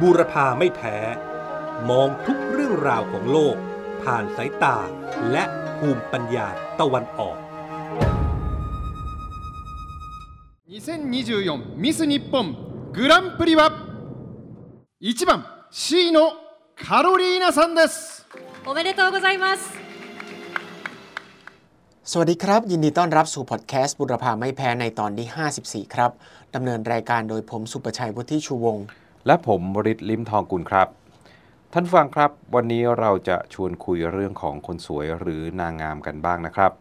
บูรพาไม่แพ้ มองทุกเรื่องราวของโลก ผ่านสายตาและภูมิปัญญาตะวันออก 2024ミス日本グランプリは1番 C のカロリーナさんですおめでとうございます สวัสดีครับ ยินดีต้อนรับสู่พอดแคสต์บุรพาไม่แพ้ในตอนที่ 54 ครับดำเนินรายการโดยผมสุประชัยวุฒิชูวงศ์ และผมบริษลิมทองกุลครับ ท่านฟังครับ วันนี้เราจะชวนคุยเรื่องของคนสวยหรือนางงามกันบ้างนะครับ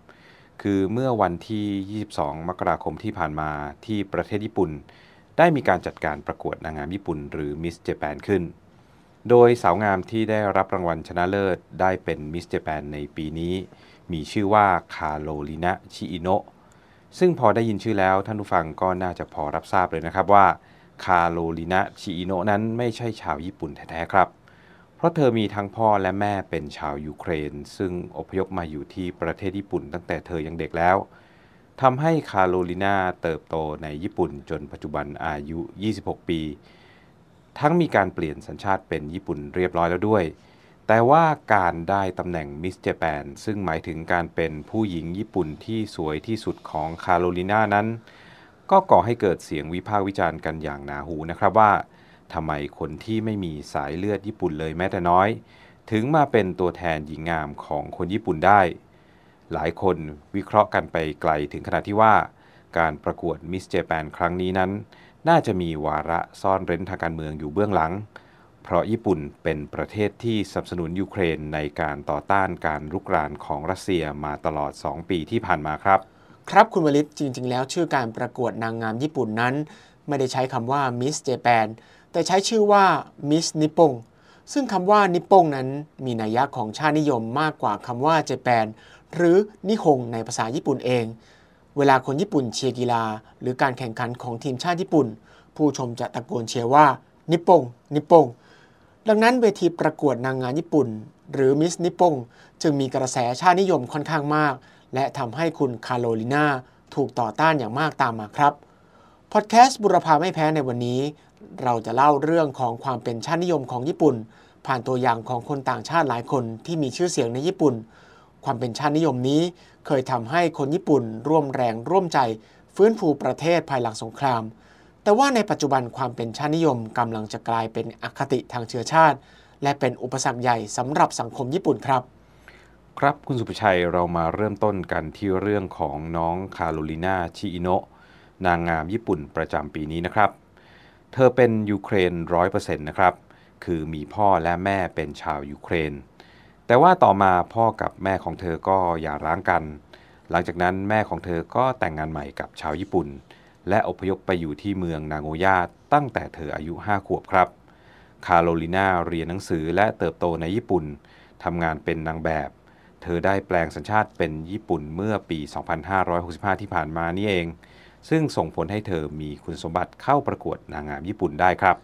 คือเมื่อวันที่ 22 มกราคมที่ผ่านมาที่ประเทศญี่ปุ่น ได้มีการจัดการประกวดนางงามญี่ปุ่น หรือมิสเจแปนขึ้น โดยสาวงามที่ได้รับรางวัลชนะเลิศได้เป็นมิสเจแปนในปีนี้ มีชื่อว่าคาโรลินะชิอิโนะซึ่งพอได้ยินชื่อแล้วท่านผู้ฟังก็น่าจะพอรับทราบเลยนะครับว่า คาโรลินะชิอิโนนั้นไม่ใช่ชาวญี่ปุ่นแท้ๆครับ เพราะเธอมีทั้งพ่อและแม่เป็นชาวยูเครน ซึ่งอพยพมาอยู่ที่ประเทศญี่ปุ่นตั้งแต่เธอยังเด็กแล้วทำให้คาโรลินาเติบโตในญี่ปุ่นจนปัจจุบันอายุ 26 ปี ทั้งมีการเปลี่ยนสัญชาติเป็นญี่ปุ่นเรียบร้อยแล้วด้วย แต่ว่าการได้ตำแหน่ง Miss Japan ซึ่งหมายถึงการเป็นผู้หญิงญี่ปุ่นที่สวยที่สุดของคาโรลินานั้น ก็ก่อให้เกิดเสียงวิพากษ์วิจารณ์กันอย่างหนาหูนะครับว่าทำไมคนที่ไม่มีสายเลือดญี่ปุ่นเลยแม้แต่น้อย ถึงมาเป็นตัวแทนหญิงงามของคนญี่ปุ่นได้ หลายคนวิเคราะห์กันไปไกลถึงขนาดที่ว่า การประกวด Miss Japan ครั้งนี้นั้น น่าจะมีวาระซ่อนเร้นทางการเมืองอยู่เบื้องหลัง เพราะญี่ปุ่นเป็นประเทศที่สนับสนุนยูเครนในการต่อต้านการรุกรานของรัสเซียมาตลอด 2 ปีที่ผ่านมาครับ ครับคุณวลิตจริง ๆ แล้วชื่อการประกวดนางงามญี่ปุ่นนั้น ไม่ได้ใช้คำว่ามิสเจแปนแต่ใช้ชื่อว่ามิสนิปปงซึ่งคำว่านิปปงนั้นมีนัยยะของชาตินิยมมากกว่าคำว่าเจแปนหรือนิฮงในภาษาญี่ปุ่นเอง เวลาคนญี่ปุ่นเชียร์กีฬา หรือการแข่งขันของทีมชาติญี่ปุ่น ผู้ชมจะตะโกนเชียร์ว่า นิปปงนิปปงดังนั้นเวทีประกวดนางงามญี่ปุ่น หรือมิสนิปปงจึงมีกระแสชาตินิยมค่อนข้างมาก และทำให้คุณคาโรลินาถูกต่อต้านอย่างมากตามมาครับ พอดแคสต์บุรพาไม่แพ้ในวันนี้ เราจะเล่าเรื่องของความเป็นชาตินิยมของญี่ปุ่น ผ่านตัวอย่างของคนต่างชาติหลายคนที่มีชื่อเสียงในญี่ปุ่น ความเป็นชาตินิยมนี้เคยทำให้คนญี่ปุ่น ร่วมแรงร่วมใจ ฟื้นฟูประเทศภายหลังสงคราม แต่ว่าในปัจจุบันความเป็นชาตินิยมกำลังจะกลายเป็นอคติทางเชื้อชาติ และเป็นอุปสรรคใหญ่สำหรับสังคมญี่ปุ่นครับ ครับคุณสุภชัยเรามาเริ่มต้นกันที่เรื่องของน้องคาโรลินาชิอิโนะนางงามญี่ปุ่นประจำปีนี้นะครับ เธอเป็นยูเครนร้อยเปอร์เซ็นต์นะครับ คือมีพ่อและแม่เป็นชาวยูเครน แต่ว่าต่อมาพ่อกับแม่ของเธอก็หย่าร้างกัน หลังจากนั้นแม่ของเธอก็แต่งงานใหม่กับชาวญี่ปุ่น และอพยพไปอยู่ที่เมืองนางโงยาตั้งแต่เธออายุ 5 ขวบครับ คาโรลินาเรียนหนังสือและเติบโตในญี่ปุ่นทำงานเป็นนางแบบ เธอได้แปลงสัญชาติเป็นญี่ปุ่นเมื่อปี 2565 ที่ผ่านมานี่เอง ซึ่งส่งผลให้เธอมีคุณสมบัติเข้าประกวดนางงามญี่ปุ่นได้ครับ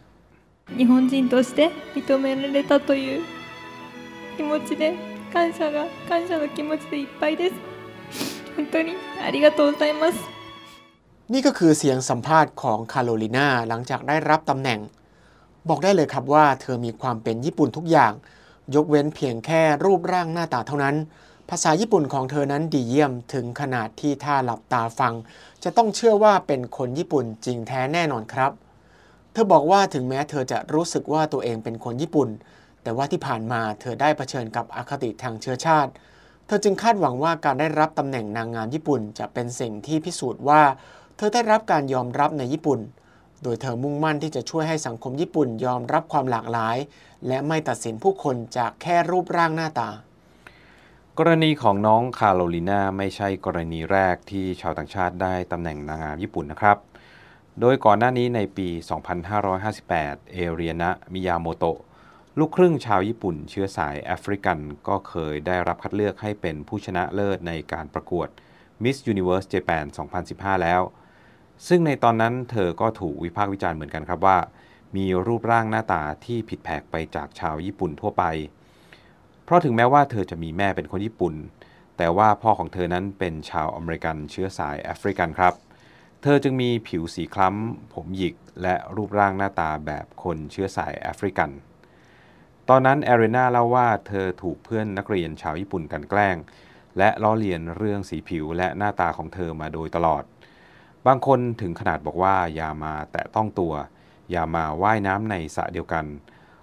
日本人として認められたという気持ちで感謝が感謝の気持ちでいっぱいです本当にありがとうございます นี่ก็คือเสียงสัมภาษณ์ของคาโรลินาหลังจากได้รับตำแหน่ง บอกได้เลยครับว่าเธอมีความเป็นญี่ปุ่นทุกอย่าง ยกเว้นเพียงแค่รูปร่างหน้าตาเท่านั้น ภาษาญี่ปุ่นของเธอนั้นดีเยี่ยมถึงขนาดที่ถ้าหลับตาฟัง จะต้องเชื่อว่าเป็นคนญี่ปุ่นจริงแท้แน่นอนครับ เธอบอกว่าถึงแม้เธอจะรู้สึกว่าตัวเองเป็นคนญี่ปุ่น แต่ว่าที่ผ่านมาเธอได้เผชิญกับอคติทางเชื้อชาติ เธอจึงคาดหวังว่าการได้รับตำแหน่งนางงามญี่ปุ่น จะเป็นสิ่งที่พิสูจน์ว่า เธอได้รับการยอมรับในญี่ปุ่น โดยเธอมุ่งมั่นที่จะช่วยให้สังคมญี่ปุ่นยอมรับความหลากหลาย และไม่ตัดสินผู้คนจากแค่รูปร่างหน้าตา กรณีของน้องคาโรลินาไม่ใช่กรณีแรกที่ชาวต่างชาติได้ตำแหน่งนางงามญี่ปุ่นนะครับ โดยก่อนหน้านี้ในปี 2558 เอเรียนะ มิยาโมโตะลูกครึ่งชาวญี่ปุ่นเชื้อสายแอฟริกันก็เคยได้รับคัดเลือกให้เป็นผู้ชนะเลิศในการประกวด Miss Universe Japan 2015 แล้ว ซึ่งในตอนนั้นเธอก็ถูกวิพากษ์วิจารณ์เหมือนกันครับว่า มีรูปร่างหน้าตาที่ผิดแผกไปจากชาวญี่ปุ่นทั่วไป เพราะถึงแม้ว่าเธอจะมีแม่เป็นคนญี่ปุ่น แต่ว่าพ่อของเธอนั้นเป็นชาวอเมริกันเชื้อสายแอฟริกันครับ เธอจึงมีผิวสีคล้ำ ผมหยิก และรูปร่างหน้าตาแบบคนเชื้อสายแอฟริกัน ตอนนั้นแอรีนาเล่าว่าเธอถูกเพื่อนนักเรียนชาวญี่ปุ่นกันแกล้ง และล้อเลียนเรื่องสีผิวและหน้าตาของเธอมาโดยตลอด บางคนถึงขนาดบอกว่าอย่ามาแตะต้องตัว อย่ามาว่ายน้ำในสระเดียวกัน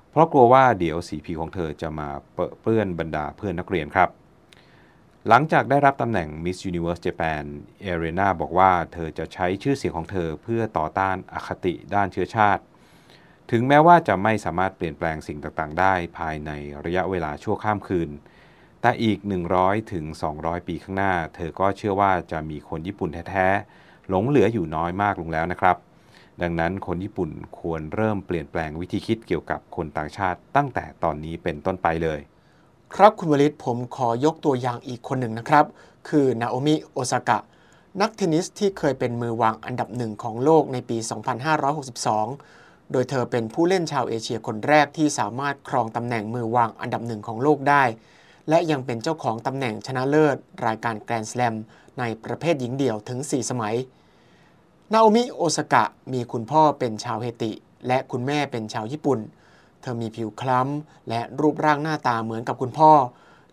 เพราะกลัวว่าเดี๋ยวสีผิวของเธอจะมาเปรอะเปื้อนบรรดาเพื่อนนักเรียนครับ หลังจากได้รับตำแหน่ง Miss Universe Japan เอเรนาบอกว่าเธอจะใช้ชื่อเสียงของเธอเพื่อต่อต้านอคติด้านเชื้อชาติ ถึงแม้ว่าจะไม่สามารถเปลี่ยนแปลงสิ่งต่างๆ ได้ภายในระยะเวลาชั่วข้ามคืนแต่อีก 100 ถึง 200 ปีข้างหน้า เธอก็เชื่อว่าจะมีคนญี่ปุ่นแท้ ๆ หลงเหลืออยู่น้อยมากลงแล้วนะครับ ดังนั้นคนญี่ปุ่นควรเริ่มเปลี่ยนแปลงวิธีคิดเกี่ยวกับคนต่างชาติตั้งแต่ตอนนี้เป็นต้นไปเลย ครับคุณวลิตผมขอยกตัวอย่างอีกคนหนึ่งนะครับ คือนาโอมิโอซากะนักเทนนิสที่เคยเป็นมือวางอันดับหนึ่งของโลกในปี 2562 โดยเธอเป็นผู้เล่นชาวเอเชียคนแรกที่สามารถครองตำแหน่งมือวางอันดับหนึ่งของโลกได้ และยังเป็นเจ้าของตำแหน่งชนะเลิศ รายการแกรนด์สแลมในประเภทหญิงเดี่ยวถึง 4 สมัย นาโอมิโอซากะมีคุณพ่อเป็นชาวเฮติ และคุณแม่เป็นชาวญี่ปุ่น เธอมีผิวคล้ำ และรูปร่างหน้าตาเหมือนกับคุณพ่อ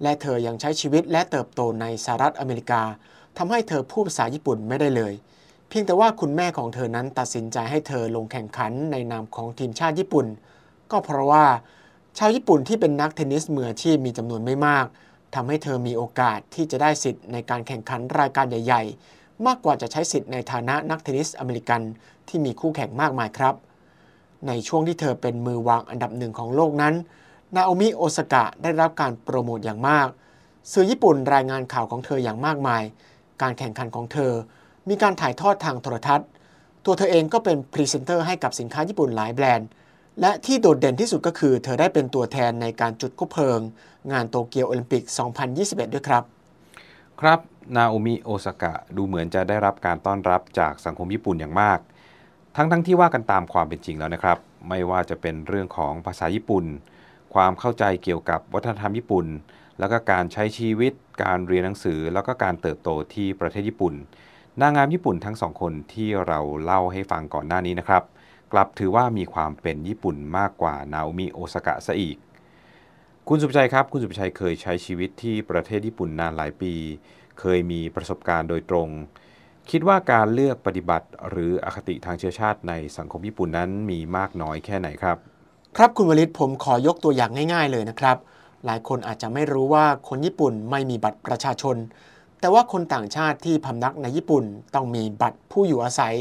และเธอยังใช้ชีวิตและเติบโตในสหรัฐอเมริกาทำให้เธอพูดภาษาญี่ปุ่นไม่ได้เลย เพียงแต่ว่าคุณแม่ของเธอนั้นตัดสินใจให้เธอลงแข่งขันในนามของทีมชาติญี่ปุ่น ก็เพราะว่า ชาวญี่ปุ่นที่เป็นนักเทนนิสมืออาชีพมีจำนวนไม่มากทำให้เธอมีโอกาสที่จะได้สิทธิ์ในการแข่งขันรายการใหญ่ ๆ มากกว่าจะใช้สิทธิ์ในฐานะนักเทนนิสอเมริกันที่มีคู่แข่งมากมายครับ ในช่วงที่เธอเป็นมือวางอันดับหนึ่งของโลกนั้น นาโอมิโอซากะได้รับการโปรโมทอย่างมาก สื่อญี่ปุ่นรายงานข่าวของเธออย่างมากมาย การแข่งขันของเธอ มีการถ่ายทอดทางโทรทัศน์ ตัวเธอเองก็เป็นพรีเซนเตอร์ให้กับสินค้าญี่ปุ่นหลายแบรนด์ และที่โดดเด่นที่สุดก็คือ เธอได้เป็นตัวแทนในการจุดคบเพลิง งานโตเกียวโอลิมปิก 2021 ด้วยครับ ครับนาโอมิโอซากะดูเหมือนจะได้รับการต้อนรับจากสังคมญี่ปุ่นอย่างมาก ทั้งทั้งที่ว่ากันตามความเป็นจริงแล้วนะครับ ไม่ว่าจะเป็นเรื่องของภาษาญี่ปุ่น ความเข้าใจเกี่ยวกับวัฒนธรรมญี่ปุ่น แล้วก็การใช้ชีวิต การเรียนหนังสือ แล้วก็การเติบโตที่ประเทศญี่ปุ่นนางงามญี่ปุ่นทั้งสองคนที่เราเล่าให้ฟังก่อนหน้านี้นะครับ กลับถือว่ามีความเป็นญี่ปุ่นมากกว่านาโอมิโอซากะซะอีก คุณสุภชัยครับ คุณสุภชัยเคยใช้ชีวิตที่ประเทศญี่ปุ่นนานหลายปี เคยมีประสบการณ์โดยตรง คิดว่าการเลือกปฏิบัติ หรืออคติทางเชื้อชาติในสังคมญี่ปุ่นนั้นมีมากน้อยแค่ไหนครับ ครับคุณวลิตผมขอยกตัวอย่างง่าย ๆ เลยนะครับ หลายคนอาจจะไม่รู้ว่าคนญี่ปุ่นไม่มีบัตรประชาชน แต่ว่าคนต่างชาติที่พำนักในญี่ปุ่นต้องมีบัตรผู้อยู่อาศัย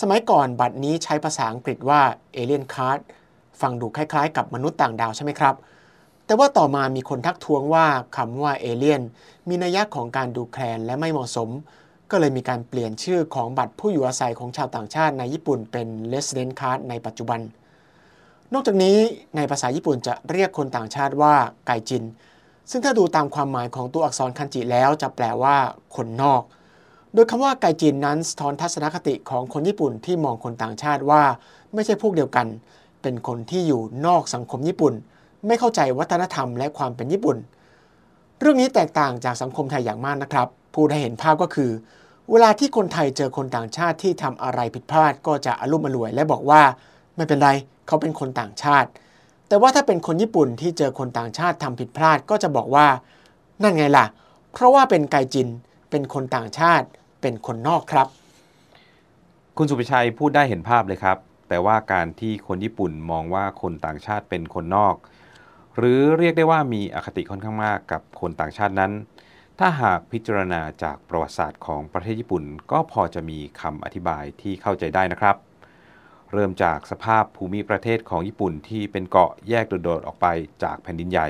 สมัยก่อนบัตรนี้ใช้ภาษาอังกฤษว่า Alien Card ฟังดูคล้ายๆ กับมนุษย์ต่างดาวใช่ไหมครับ แต่ว่าต่อมามีคนทักท้วงว่าคำว่าเอเลียนมีนัยยะของการดูแคลนและไม่เหมาะสม ก็เลยมีการเปลี่ยนชื่อของบัตรผู้อยู่อาศัยของชาวต่างชาติในญี่ปุ่นเป็น Resident Card ในปัจจุบัน นอกจากนี้ในภาษาญี่ปุ่นจะเรียกคนต่างชาติว่าไกจิน ซึ่งถ้าดูตามความหมายของตัวอักษรคันจิแล้วจะแปลว่าคนนอก โดยคำว่าไกจินนั้นสะท้อนทัศนคติของคนญี่ปุ่นที่มองคนต่างชาติว่า ไม่ใช่พวกเดียวกัน เป็นคนที่อยู่นอกสังคมญี่ปุ่น ไม่เข้าใจวัฒนธรรมและความเป็นญี่ปุ่น เรื่องนี้แตกต่างจากสังคมไทยอย่างมากนะครับ ผู้ได้เห็นภาพก็คือ เวลาที่คนไทยเจอคนต่างชาติที่ทำอะไรผิดพลาด ก็จะอารมณ์อร่วย และบอกว่าไม่เป็นไรเขาเป็นคนต่างชาติ แต่ว่าถ้าเป็นคนญี่ปุ่นที่เจอคนต่างชาติทำผิดพลาดก็จะบอกว่า นั่นไงล่ะ เพราะว่าเป็นไกจินเป็นคนต่างชาติ เป็นคนนอกครับ คุณสุภชัยพูดได้เห็นภาพเลยครับ แต่ว่าการที่คนญี่ปุ่นมองว่าคนต่างชาติเป็นคนนอก หรือเรียกได้ว่ามีอคติค่อนข้างมากกับคนต่างชาตินั้น ถ้าหากพิจารณาจากประวัติศาสตร์ของประเทศญี่ปุ่น ก็พอจะมีคำอธิบายที่เข้าใจได้นะครับ เริ่มจากสภาพภูมิประเทศของญี่ปุ่นที่เป็นเกาะแยกโดดๆออกไปจากแผ่นดินใหญ่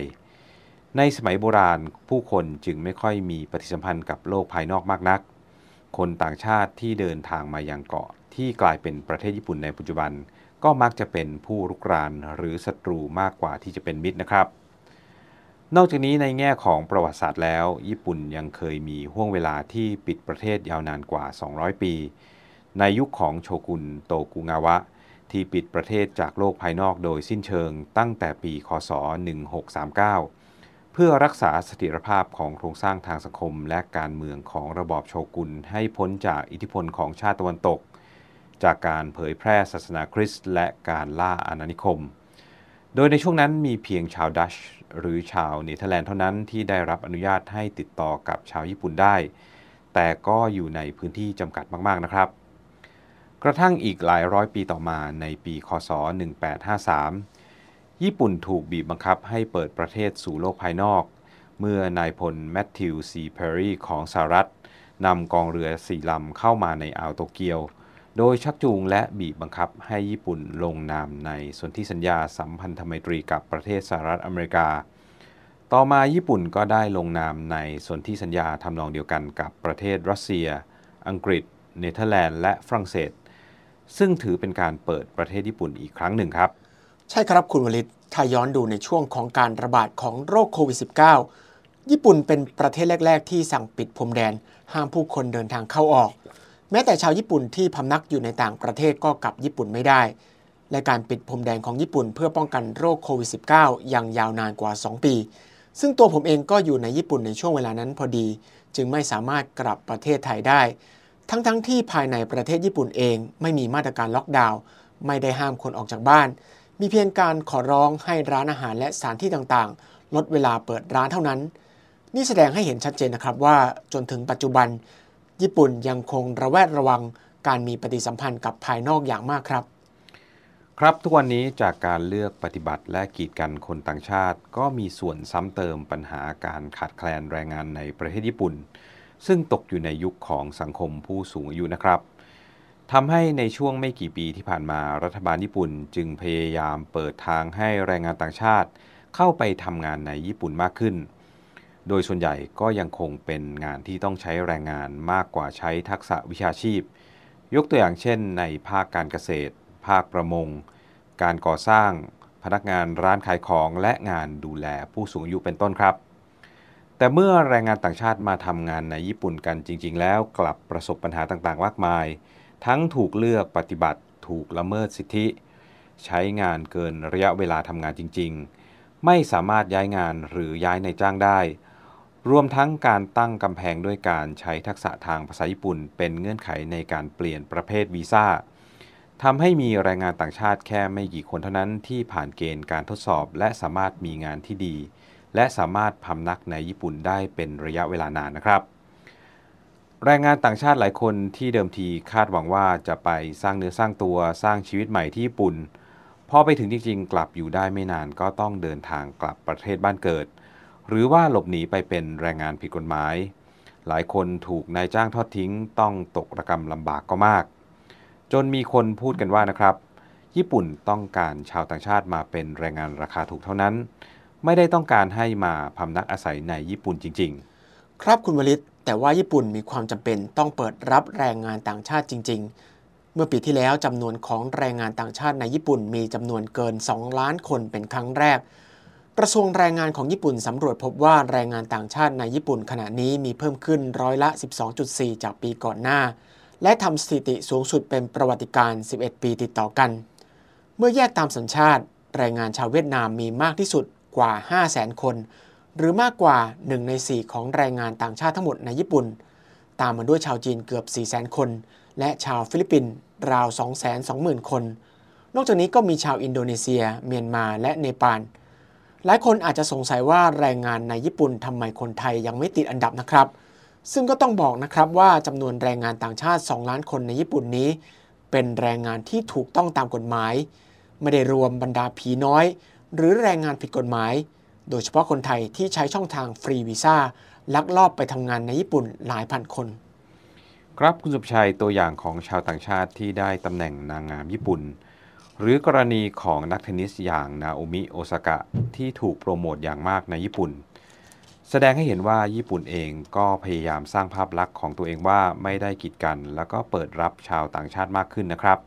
ในสมัยโบราณผู้คนจึงไม่ค่อยมีปฏิสัมพันธ์กับโลกภายนอกมากนัก คนต่างชาติที่เดินทางมายังเกาะที่กลายเป็นประเทศญี่ปุ่นในปัจจุบัน ก็มักจะเป็นผู้รุกรานหรือศัตรูมากกว่าที่จะเป็นมิตรนะครับ นอกจากนี้ในแง่ของประวัติศาสตร์แล้ว ญี่ปุ่นยังเคยมีห่วงเวลาที่ปิดประเทศยาวนานกว่า 200 ปี ในยุคของโชกุนโตกุงาวะ ที่ปิดประเทศจากโลกภายนอกโดยสิ้นเชิงตั้งแต่ปี คศ 1639 เพื่อรักษาเสถียรภาพของโครงสร้างทางสังคม และการเมืองของระบอบโชกุนให้พ้นจากอิทธิพลของชาติตะวันตก จากการเผยแพร่ศาสนาคริสต์และการล่าอาณานิคม โดยในช่วงนั้นมีเพียงชาวดัตช์หรือชาวเนเธอร์แลนด์เท่านั้นที่ได้รับอนุญาตให้ติดต่อกับชาวญี่ปุ่นได้ แต่ก็อยู่ในพื้นที่จำกัดมาก ๆ นะครับ กระทั่งอีกหลายร้อยปีต่อมาในปี คศ 1853 ญี่ปุ่นถูกบีบบังคับให้เปิดประเทศสู่โลกภายนอก เมื่อนายพลแมทธิวซีเพอร์รีของสหรัฐนำกองเรือสี่ลำเข้ามาในอ่าวโตเกียว โดยชักจูงและบีบบังคับให้ญี่ปุ่นลงนามในสนธิสัญญาสัมพันธไมตรีกับประเทศสหรัฐอเมริกา ต่อมาญี่ปุ่นก็ได้ลงนามในสนธิสัญญาทำนองเดียวกันกับประเทศรัสเซีย อังกฤษ เนเธอร์แลนด์ และฝรั่งเศส ซึ่งถือเป็นการเปิดประเทศญี่ปุ่นอีกครั้งหนึ่งครับ ใช่ครับคุณวลิตถ้าย้อนดูในช่วงของการระบาดของโรคโควิด -19 ญี่ปุ่นเป็นประเทศแรก ๆ ที่สั่งปิดพรมแดน ห้ามผู้คนเดินทางเข้าออก แม้แต่ชาวญี่ปุ่นที่พำนักอยู่ในต่างประเทศก็กลับญี่ปุ่นไม่ได้ และการปิดพรมแดนของญี่ปุ่นเพื่อป้องกันโรคโควิด -19 ยังยาวนานกว่า 2 ปี ซึ่งตัวผมเองก็อยู่ในญี่ปุ่นในช่วงเวลานั้นพอดี จึงไม่สามารถกลับประเทศไทยได้ ทั้งๆทที่ภายในประเทศญี่ปุ่นเอง ไม่มีมาตรการล็อกดาวน์ไม่ได้ห้ามคนออกจากบ้าน มีเพียงการขอร้องให้ร้านอาหารและสถานที่ต่างๆ ลดเวลาเปิดร้านเท่านั้น นี่แสดงให้เห็นชัดเจนนะครับว่าจนถึงปัจจุบัน ญี่ปุ่นยังคงระแวดระวังการมีปฏิสัมพันธ์กับภายนอกอย่างมากครับ ครับทุกวันนี้จากการเลือกปฏิบัติและกีดกันคนต่างชาติ ก็มีส่วนซ้ำเติมปัญหาการขาดแคลนแรงงานในประเทศญี่ปุ่น ซึ่งตกอยู่ในยุคของสังคมผู้สูงอายุนะครับ ทำให้ในช่วงไม่กี่ปีที่ผ่านมารัฐบาลญี่ปุ่นจึงพยายามเปิดทางให้แรงงานต่างชาติ เข้าไปทำงานในญี่ปุ่นมากขึ้น โดยส่วนใหญ่ก็ยังคงเป็นงานที่ต้องใช้แรงงานมากกว่าใช้ทักษะวิชาชีพ ยกตัวอย่างเช่น ในภาคการเกษตร ภาคประมง การก่อสร้าง พนักงานร้านขายของและงานดูแลผู้สูงอายุเป็นต้นครับแต่เมื่อแรงงานต่างชาติมาทำงานในญี่ปุ่นกันจริง ๆ แล้วกลับประสบปัญหาต่างๆ มากมาย ทั้งถูกเลือกปฏิบัติถูกละเมิดสิทธิ ใช้งานเกินระยะเวลาทำงานจริง ๆ ไม่สามารถย้ายงานหรือย้ายในจ้างได้ รวมทั้งการตั้งกำแพงด้วยการใช้ทักษะทางภาษาญี่ปุ่น เป็นเงื่อนไขในการเปลี่ยนประเภทวีซ่าทำให้มีแรงงานต่างชาติแค่ไม่กี่คนเท่านั้นที่ผ่านเกณฑ์การทดสอบ และสามารถมีงานที่ดี และสามารถพำนักในญี่ปุ่นได้เป็นระยะเวลานานนะครับ แรงงานต่างชาติหลายคนที่เดิมทีคาดหวังว่าจะไปสร้างเนื้อสร้างตัวสร้างชีวิตใหม่ที่ญี่ปุ่น พอไปถึงจริงๆ กลับอยู่ได้ไม่นานก็ต้องเดินทางกลับประเทศบ้านเกิด หรือว่าหลบหนีไปเป็นแรงงานผิดกฎหมาย หลายคนถูกนายจ้างทอดทิ้งต้องตกระกรรมลำบากก็มาก จนมีคนพูดกันว่านะครับ ญี่ปุ่นต้องการชาวต่างชาติมาเป็นแรงงานราคาถูกเท่านั้น ไม่ได้ต้องการให้มาพำนักอาศัยในญี่ปุ่นจริง ๆ ครับคุณวลิต แต่ว่าญี่ปุ่นมีความจำเป็นต้องเปิดรับแรงงานต่างชาติจริง ๆ เมื่อปีที่แล้วจำนวนของแรงงานต่างชาติในญี่ปุ่นมีจำนวนเกิน 2 ล้านคนเป็นครั้งแรก กระทรวงแรงงานของญี่ปุ่นสำรวจพบว่าแรงงานต่างชาติในญี่ปุ่นขณะนี้มีเพิ่มขึ้นร้อยละ 12.4 จากปีก่อนหน้า และทำสถิติสูงสุดเป็นประวัติการณ์ 11 ปีติดต่อกัน เมื่อแยกตามสัญชาติ แรงงานชาวเวียดนามมีมากที่สุดกว่า 500,000 คน หรือมากกว่า 1 ใน 4 ของแรงงานต่างชาติทั้งหมดในญี่ปุ่น ตามมาด้วยชาวจีนเกือบ 4 0 0 0 0 คน และชาวฟิลิปปินส์ราว 220,000 คน นอกจากนี้ก็มีชาวอินโดนีเซีย เมียนมาและเนปาล หลายคนอาจจะสงสัยว่าแรงงานในญี่ปุ่นทำไมคนไทยยังไม่ติดอันดับนะครับ ซึ่งก็ต้องบอกนะครับว่าจำนวนแรงงานต่างชาติ 2 ล้านคนในญี่ปุ่นนี้ เป็นแรงงานที่ถูกต้องตามกฎหมาย ไม่ได้รวมบรรดาผีน้อย หรือแรงงานผิดกฎหมาย โดยเฉพาะคนไทยที่ใช้ช่องทางฟรีวีซ่าลักลอบไปทำงานในญี่ปุ่นหลายพันคน ครับคุณสุภชัยตัวอย่างของชาวต่างชาติที่ได้ตำแหน่งนางงามญี่ปุ่น หรือกรณีของนักเทนนิสอย่างนาโอมิโอซากะที่ถูกโปรโมทอย่างมากในญี่ปุ่น แสดงให้เห็นว่าญี่ปุ่นเองก็พยายามสร้างภาพลักษณ์ของตัวเองว่าไม่ได้กีดกัน แล้วก็เปิดรับชาวต่างชาติมากขึ้นนะครับ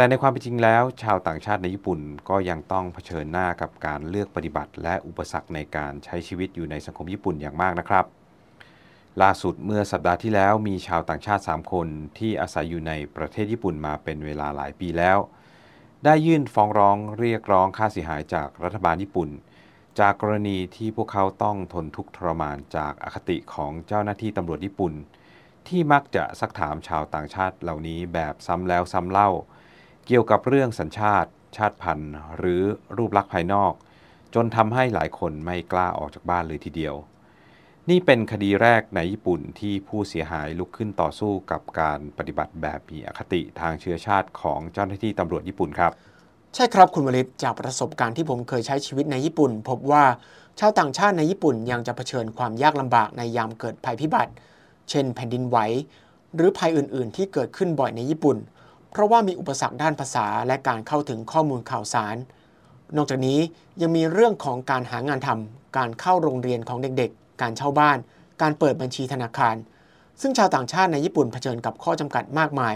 แต่ในความเป็นจริงแล้ว ชาวต่างชาติในญี่ปุ่นก็ยังต้องเผชิญหน้ากับการเลือกปฏิบัติ และอุปสรรคในการใช้ชีวิตอยู่ในสังคมญี่ปุ่นอย่างมากนะครับ ล่าสุดเมื่อสัปดาห์ที่แล้วมีชาวต่างชาติ 3 คนที่อาศัยอยู่ในประเทศญี่ปุ่นมาเป็นเวลาหลายปีแล้ว ได้ยื่นฟ้องร้องเรียกร้องค่าเสียหายจากรัฐบาลญี่ปุ่น จากกรณีที่พวกเขาต้องทนทุกข์ทรมานจากอคติของเจ้าหน้าที่ตำรวจญี่ปุ่น ที่มักจะซักถามชาวต่างชาติเหล่านี้แบบซ้ำแล้วซ้ำเล่า เกี่ยวกับเรื่องสัญชาติ ชาติพันธุ์ หรือรูปลักษณ์ภายนอก จนทำให้หลายคนไม่กล้าออกจากบ้านเลยทีเดียว นี่เป็นคดีแรกในญี่ปุ่นที่ผู้เสียหายลุกขึ้นต่อสู้กับการปฏิบัติแบบมีอคติทางเชื้อชาติของเจ้าหน้าที่ตำรวจญี่ปุ่นครับใช่ครับคุณวลิตจากประสบการณ์ที่ผมเคยใช้ชีวิตในญี่ปุ่น พบว่าชาวต่างชาติในญี่ปุ่นยังจะเผชิญความยากลำบากในยามเกิดภัยพิบัติ เช่น แผ่นดินไหวหรือภัยอื่น ๆ ที่เกิดขึ้นบ่อยในญี่ปุ่น เพราะว่ามีอุปสรรคด้านภาษาและการเข้าถึงข้อมูลข่าวสาร นอกจากนี้ยังมีเรื่องของการหางานทำการเข้าโรงเรียนของเด็กๆ การเช่าบ้าน การเปิดบัญชีธนาคาร ซึ่งชาวต่างชาติในญี่ปุ่นเผชิญกับข้อจำกัดมากมาย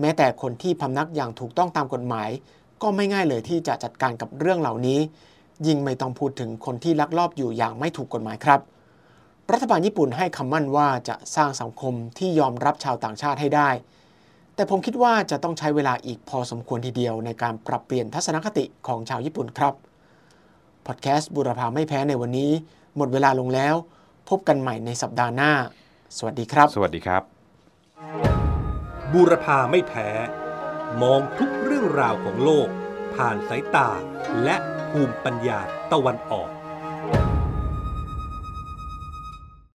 แม้แต่คนที่พำนักอย่างถูกต้องตามกฎหมาย ก็ไม่ง่ายเลยที่จะจัดการกับเรื่องเหล่านี้ ยิ่งไม่ต้องพูดถึงคนที่ลักลอบอยู่อย่างไม่ถูกกฎหมายครับรัฐบาลญี่ปุ่นให้คำมั่นว่าจะสร้างสังคมที่ยอมรับชาวต่างชาติให้ได้ แต่ผมคิดว่าจะต้องใช้เวลาอีกพอสมควรทีเดียวในการปรับเปลี่ยนทัศนคติของชาวญี่ปุ่นครับ พอดแคสต์บุรพาไม่แพ้ในวันนี้ หมดเวลาลงแล้ว พบกันใหม่ในสัปดาห์หน้า สวัสดีครับ สวัสดีครับ บูรพาไม่แพ้ มองทุกเรื่องราวของโลก ผ่านสายตาและภูมิปัญญาตะวันออก